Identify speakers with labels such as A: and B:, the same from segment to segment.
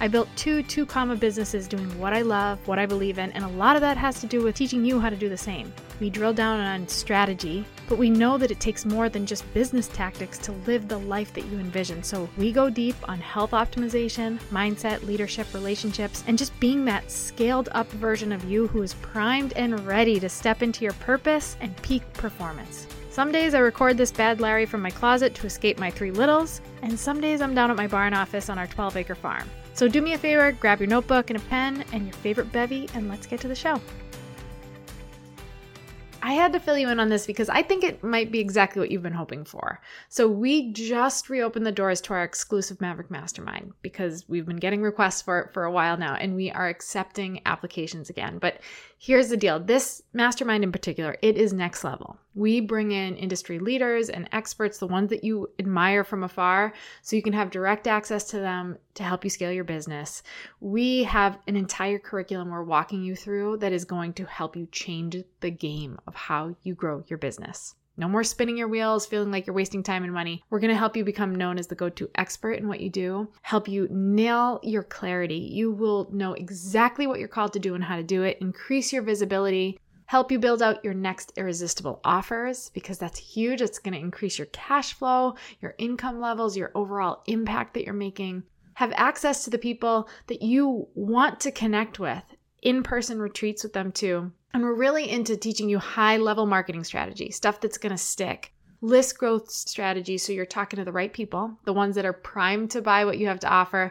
A: I built two two comma businesses doing what I love, what I believe in, and a lot of that has to do with teaching you how to do the same. We drill down on strategy, but we know that it takes more than just business tactics to live the life that you envision. So we go deep on health optimization, mindset, leadership, relationships, and just being that scaled up version of you who is primed and ready to step into your purpose and peak performance. Some days I record this bad Larry from my closet to escape my three littles, and some days I'm down at my barn office on our 12 acre farm. So do me a favor, grab your notebook and a pen and your favorite bevy, and let's get to the show. I had to fill you in on this because I think it might be exactly what you've been hoping for. So, we just reopened the doors to our exclusive Maverick Mastermind because we've been getting requests for it for a while now and we are accepting applications again. But here's the deal this mastermind in particular, it is next level. We bring in industry leaders and experts, the ones that you admire from afar, so you can have direct access to them to help you scale your business. We have an entire curriculum we're walking you through that is going to help you change the game of how you grow your business. No more spinning your wheels, feeling like you're wasting time and money. We're going to help you become known as the go to expert in what you do, help you nail your clarity. You will know exactly what you're called to do and how to do it, increase your visibility, help you build out your next irresistible offers because that's huge. It's going to increase your cash flow, your income levels, your overall impact that you're making. Have access to the people that you want to connect with, in person retreats with them too and we're really into teaching you high level marketing strategy, stuff that's going to stick. List growth strategy, so you're talking to the right people, the ones that are primed to buy what you have to offer,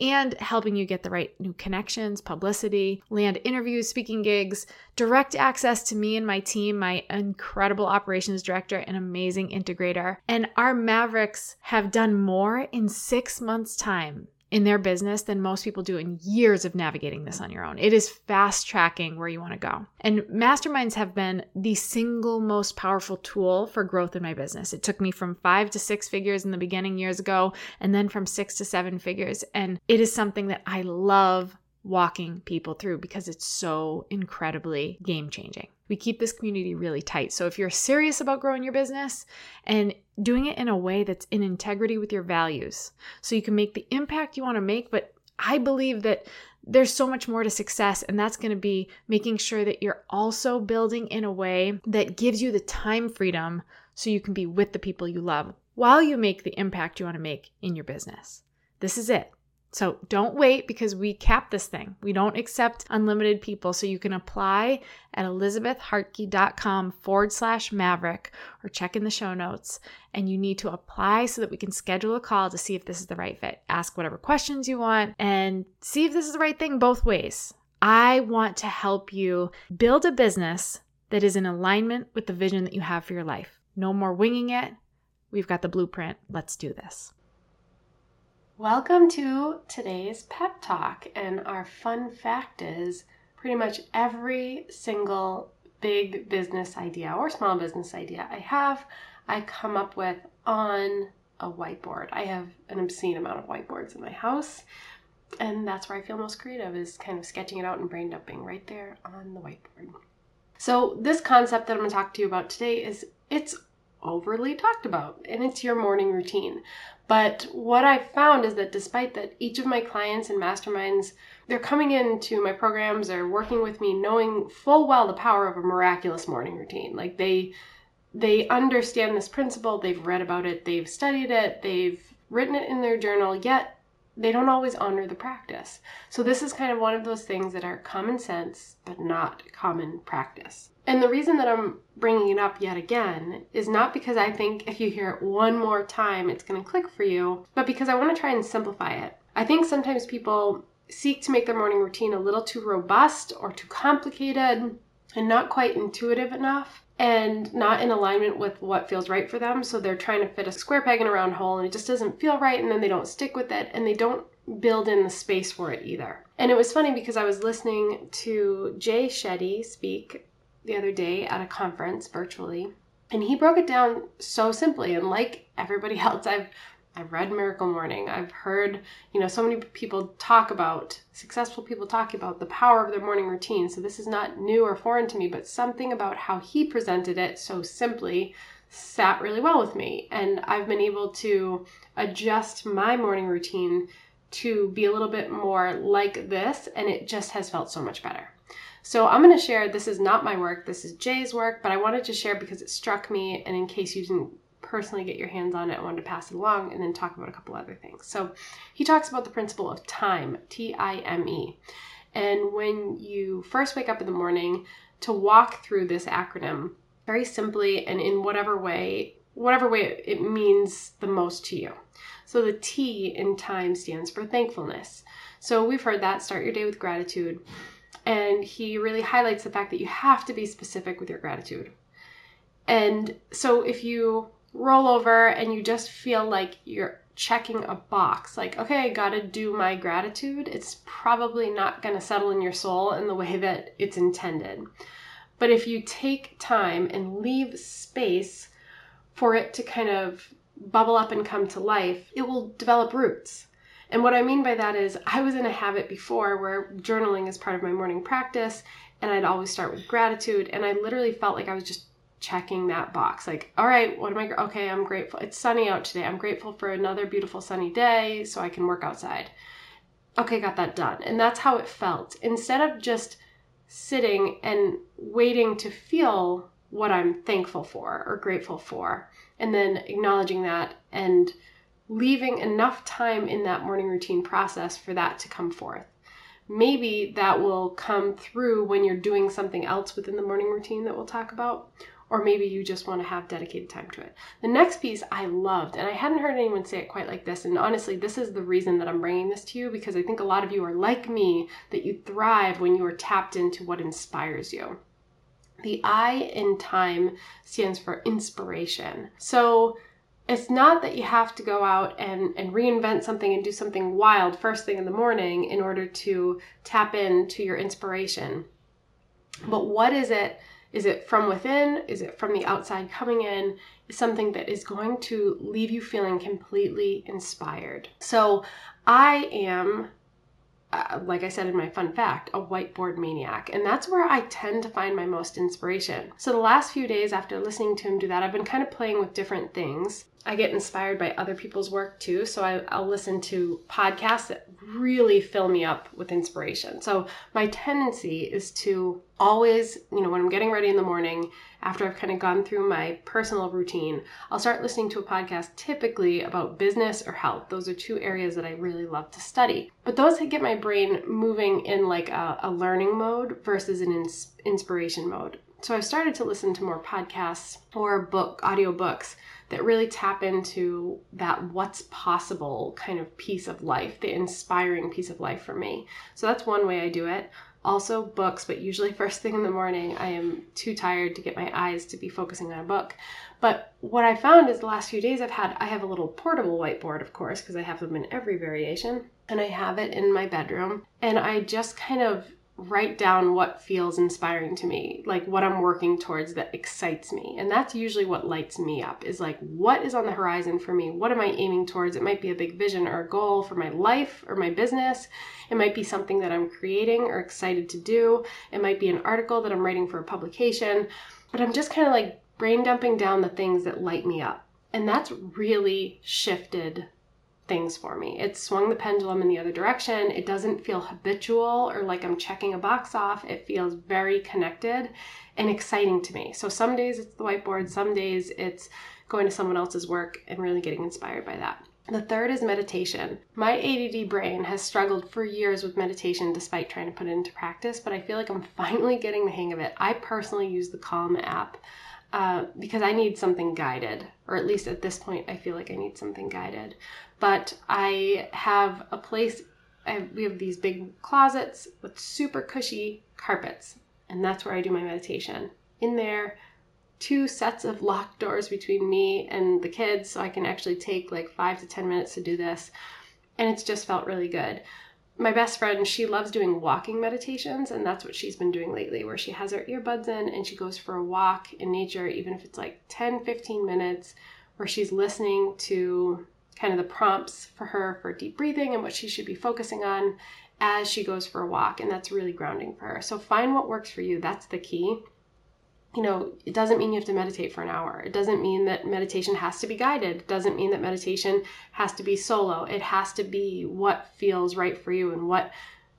A: and helping you get the right new connections, publicity, land interviews, speaking gigs, direct access to me and my team, my incredible operations director and amazing integrator. And our Mavericks have done more in six months' time in their business than most people do in years of navigating this on your own. It is fast tracking where you want to go. And masterminds have been the single most powerful tool for growth in my business. It took me from five to six figures in the beginning years ago, and then from six to seven figures. And it is something that I love walking people through because it's so incredibly game changing. We keep this community really tight. So if you're serious about growing your business and doing it in a way that's in integrity with your values, so you can make the impact you want to make, but I believe that there's so much more to success, and that's going to be making sure that you're also building in a way that gives you the time freedom so you can be with the people you love while you make the impact you want to make in your business. This is it. So don't wait because we cap this thing. We don't accept unlimited people. So you can apply at elizabethhartke.com forward slash maverick or check in the show notes. And you need to apply so that we can schedule a call to see if this is the right fit. Ask whatever questions you want and see if this is the right thing both ways. I want to help you build a business that is in alignment with the vision that you have for your life. No more winging it. We've got the blueprint. Let's do this.
B: Welcome to today's pep talk. And our fun fact is pretty much every single big business idea or small business idea I have, I come up with on a whiteboard. I have an obscene amount of whiteboards in my house, and that's where I feel most creative is kind of sketching it out and brain dumping right there on the whiteboard. So, this concept that I'm going to talk to you about today is it's overly talked about and it's your morning routine. But what I've found is that despite that each of my clients and masterminds they're coming into my programs, they're working with me knowing full well the power of a miraculous morning routine. Like they they understand this principle, they've read about it, they've studied it, they've written it in their journal, yet they don't always honor the practice. So this is kind of one of those things that are common sense but not common practice. And the reason that I'm bringing it up yet again is not because I think if you hear it one more time it's going to click for you, but because I want to try and simplify it. I think sometimes people seek to make their morning routine a little too robust or too complicated. and not quite intuitive enough and not in alignment with what feels right for them. So they're trying to fit a square peg in a round hole and it just doesn't feel right and then they don't stick with it and they don't build in the space for it either. And it was funny because I was listening to Jay Shetty speak the other day at a conference virtually and he broke it down so simply and like everybody else I've I've read Miracle Morning. I've heard, you know, so many people talk about, successful people talk about the power of their morning routine. So this is not new or foreign to me, but something about how he presented it so simply sat really well with me. And I've been able to adjust my morning routine to be a little bit more like this, and it just has felt so much better. So I'm going to share this is not my work, this is Jay's work, but I wanted to share because it struck me and in case you didn't personally get your hands on it, I wanted to pass it along and then talk about a couple other things. So he talks about the principle of time, T I M E. And when you first wake up in the morning, to walk through this acronym very simply and in whatever way, whatever way it means the most to you. So the T in time stands for thankfulness. So we've heard that start your day with gratitude. And he really highlights the fact that you have to be specific with your gratitude. And so if you roll over and you just feel like you're checking a box. Like okay i gotta do my gratitude. It's probably not to settle in your soul in the way that it's intended. But if you take time and leave space for it to kind of bubble up and come to life it will develop roots. And what i mean by that is i was in a habit before where journaling is part of my morning practice and i'd always start with gratitude and i literally felt like i was just checking that box. Like, all right, what am I? Okay, I'm grateful. It's sunny out today. I'm grateful for another beautiful sunny day so I can work outside. Okay, got that done. And that's how it felt. Instead of just sitting and waiting to feel what I'm thankful for or grateful for, and then acknowledging that and leaving enough time in that morning routine process for that to come forth. Maybe that will come through when you're doing something else within the morning routine that we'll talk about, or maybe you just want to have dedicated time to it. The next piece I loved, and I hadn't heard anyone say it quite like this, and honestly, this is the reason that I'm bringing this to you because I think a lot of you are like me that you thrive when you are tapped into what inspires you. The I in time stands for inspiration. So, it's not that you have to go out and, and reinvent something and do something wild first thing in the morning in order to tap into your inspiration. But what is it is it from within? Is it from the outside coming in? Is something that is going to leave you feeling completely inspired. So I am uh, like I said in my fun fact, a whiteboard maniac. And that's where I tend to find my most inspiration. So the last few days after listening to him do that, I've been kind of playing with different things. I get inspired by other people's work too. So I, will listen to podcasts that really fill me up with inspiration. So my tendency is to always, you know, when I'm getting ready in the morning, after I've kind of gone through my personal routine, I'll start listening to a podcast typically about business or health. Those are two areas that I really love to study. But those get my brain moving in like a, a learning mode versus an ins- inspiration mode. So I've started to listen to more podcasts or book audiobooks that really tap into that what's possible kind of piece of life, the inspiring piece of life for me. So that's one way I do it. Also, books, but usually first thing in the morning, I am too tired to get my eyes to be focusing on a book. But what I found is the last few days I've had, I have a little portable whiteboard, of course, because I have them in every variation, and I have it in my bedroom. And I just kind of write down what feels inspiring to me, like what I'm working towards that excites me. And that's usually what lights me up is like, what is on the horizon for me? What am I aiming towards? It might be a big vision or a goal for my life or my business. It might be something that I'm creating or excited to do. It might be an article that I'm writing for a publication. But I'm just kind of like brain dumping down the things that light me up. And that's really shifted things for me. It swung the pendulum in the other direction. It doesn't feel habitual or like I'm checking a box off. It feels very connected and exciting to me. So some days it's the whiteboard, some days it's going to someone else's work and really getting inspired by that. The third is meditation. My ADD brain has struggled for years with meditation despite trying to put it into practice, but I feel like I'm finally getting the hang of it. I personally use the Calm app uh, because I need something guided, or at least at this point, I feel like I need something guided but I have a place. I, we have these big closets with super cushy carpets, and that's where I do my meditation. In there, two sets of locked doors between me and the kids, so I can actually take like five to 10 minutes to do this. And it's just felt really good. My best friend, she loves doing walking meditations, and that's what she's been doing lately, where she has her earbuds in and she goes for a walk in nature, even if it's like 10, 15 minutes, where she's listening to kind of the prompts for her for deep breathing and what she should be focusing on as she goes for a walk. And that's really grounding for her. So find what works for you. That's the key you know, it doesn't mean you have to meditate for an hour. It doesn't mean that meditation has to be guided. It doesn't mean that meditation has to be solo. It has to be what feels right for you and what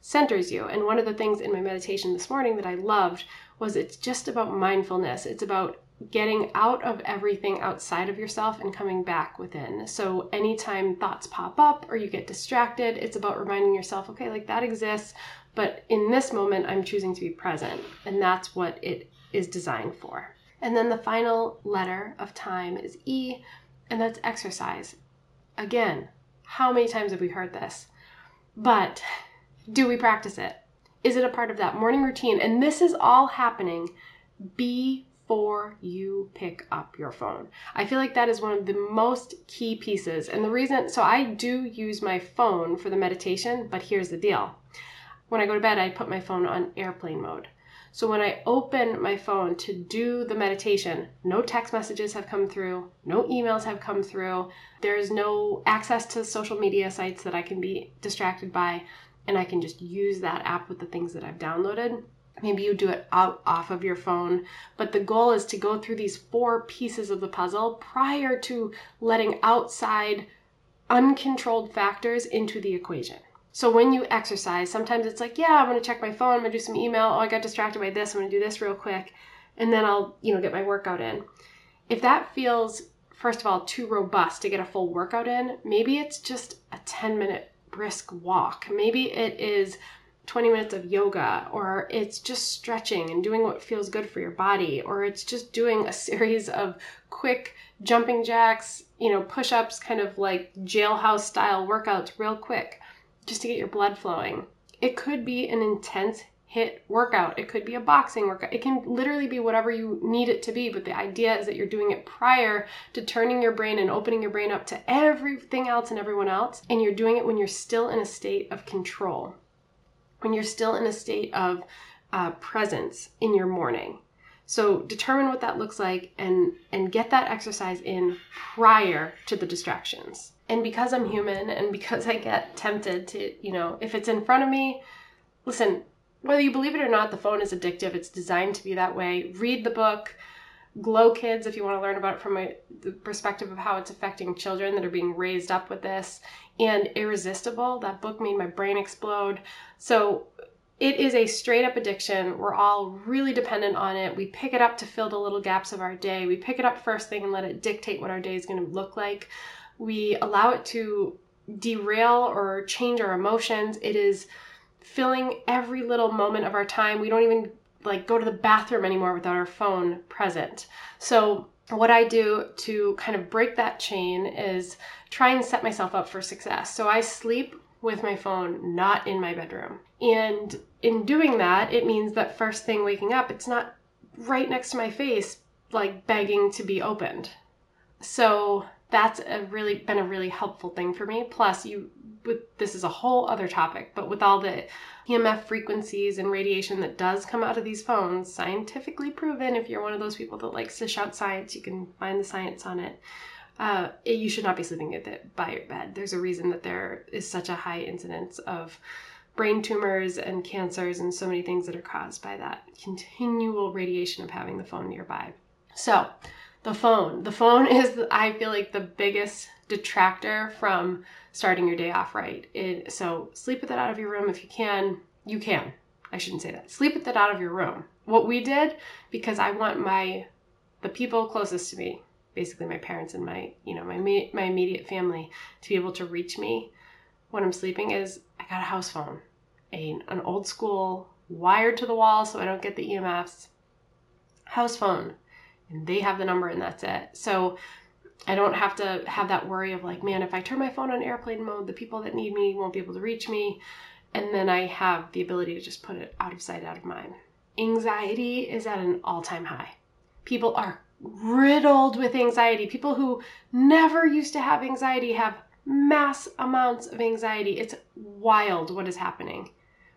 B: centers you. And one of the things in my meditation this morning that I loved was it's just about mindfulness. It's about getting out of everything outside of yourself and coming back within. So anytime thoughts pop up or you get distracted, it's about reminding yourself, okay, like that exists, but in this moment I'm choosing to be present. And that's what it is designed for. And then the final letter of time is E, and that's exercise. Again, how many times have we heard this? But do we practice it? Is it a part of that morning routine? And this is all happening before you pick up your phone. I feel like that is one of the most key pieces. And the reason, so I do use my phone for the meditation, but here's the deal. When I go to bed, I put my phone on airplane mode. So when I open my phone to do the meditation, no text messages have come through, no emails have come through, there's no access to social media sites that I can be distracted by, and I can just use that app with the things that I've downloaded. Maybe you do it out off of your phone, but the goal is to go through these four pieces of the puzzle prior to letting outside uncontrolled factors into the equation. So when you exercise, sometimes it's like, yeah, I'm going to check my phone, I'm going to do some email. Oh, I got distracted by this. I'm going to do this real quick. And then I'll, you know, get my workout in. If that feels, first of all, too robust to get a full workout in, maybe it's just a 10 minute brisk walk. Maybe it is 20 minutes of yoga, or it's just stretching and doing what feels good for your body, or it's just doing a series of quick jumping jacks, you know, push ups, kind of like jailhouse style workouts, real quick just to get your blood flowing. It could be an intense HIIT workout. It could be a boxing workout. It can literally be whatever you need it to be, but the idea is that you're doing it prior to turning your brain and opening your brain up to everything else and everyone else. And you're doing it when you're still in a state of control, when you're still in a state of uh, presence in your morning. So determine what that looks like and and get that exercise in prior to the distractions and because I'm human and because I get tempted to, you know, if it's in front of me, listen, whether you believe it or not, the phone is addictive. It's designed to be that way. Read the book, Glow Kids, if you want to learn about it from a, the perspective of how it's affecting children that are being raised up with this, and Irresistible. That book made my brain explode. So it is a straight up addiction. We're all really dependent on it. We pick it up to fill the little gaps of our day. We pick it up first thing and let it dictate what our day is going to look like we allow it to derail or change our emotions. It is filling every little moment of our time. We don't even like go to the bathroom anymore without our phone present. So what I do to kind of break that chain is try and set myself up for success. So I sleep with my phone not in my bedroom. And in doing that, it means that first thing waking up, it's not right next to my face like begging to be opened. So that's a really been a really helpful thing for me. Plus, you with this is a whole other topic, but with all the EMF frequencies and radiation that does come out of these phones, scientifically proven. If you're one of those people that likes to shout science, you can find the science on it. Uh, it you should not be sleeping at it by your bed. There's a reason that there is such a high incidence of brain tumors and cancers and so many things that are caused by that continual radiation of having the phone nearby. So, the phone. The phone is, I feel like, the biggest detractor from starting your day off right. It, so sleep with it out of your room if you can. You can. I shouldn't say that. Sleep with it out of your room. What we did, because I want my the people closest to me, basically my parents and my you know my my immediate family, to be able to reach me when I'm sleeping, is I got a house phone, a an old school wired to the wall so I don't get the EMFs. House phone they have the number and that's it. So I don't have to have that worry of like, man, if I turn my phone on airplane mode, the people that need me won't be able to reach me. And then I have the ability to just put it out of sight, out of mind. anxiety is at an all time high. People are riddled with anxiety. People who never used to have anxiety have mass amounts of anxiety. It's wild what is happening.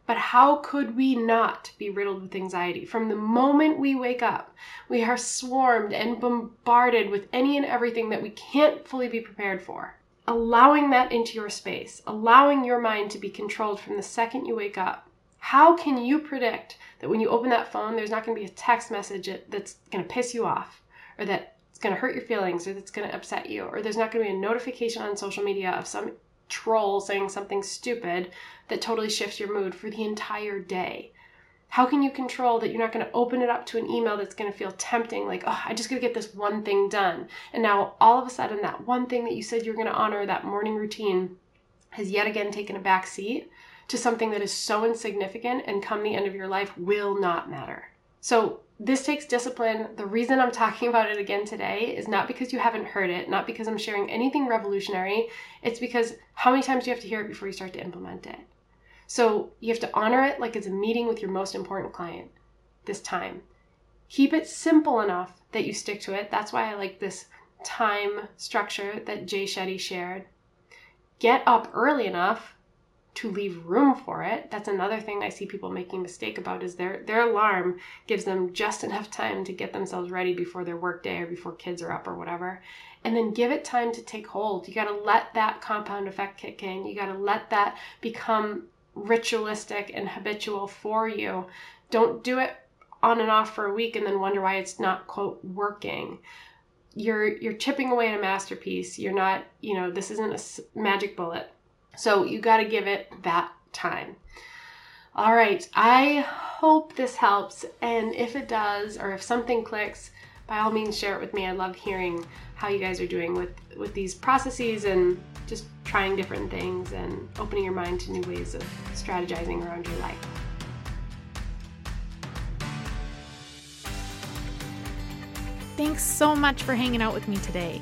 B: But how could we not be riddled with anxiety? From the moment we wake up, we are swarmed and bombarded with any and everything that we can't fully be prepared for. Allowing that into your space, allowing your mind to be controlled from the second you wake up. How can you predict that when you open that phone, there's not going to be a text message that's going to piss you off or that it's going to hurt your feelings or that's going to upset you or there's not going to be a notification on social media of some troll saying something stupid that totally shifts your mood for the entire day. How can you control that you're not going to open it up to an email that's going to feel tempting, like, oh, I just got to get this one thing done. And now all of a sudden, that one thing that you said you're going to honor, that morning routine, has yet again taken a back seat to something that is so insignificant and come the end of your life will not matter. So this takes discipline. The reason I'm talking about it again today is not because you haven't heard it, not because I'm sharing anything revolutionary. It's because how many times do you have to hear it before you start to implement it? So you have to honor it like it's a meeting with your most important client this time. Keep it simple enough that you stick to it. That's why I like this time structure that Jay Shetty shared. Get up early enough to leave room for it. That's another thing I see people making mistake about is their their alarm gives them just enough time to get themselves ready before their work day or before kids are up or whatever. And then give it time to take hold. You got to let that compound effect kick in. You got to let that become ritualistic and habitual for you. Don't do it on and off for a week and then wonder why it's not quote working you're you're chipping away at a masterpiece you're not you know this isn't a magic bullet so you got to give it that time. All right, I hope this helps. And if it does, or if something clicks, by all means share it with me. I love hearing how you guys are doing with, with these processes and just trying different things and opening your mind to new ways of strategizing around your life.
A: Thanks so much for hanging out with me today.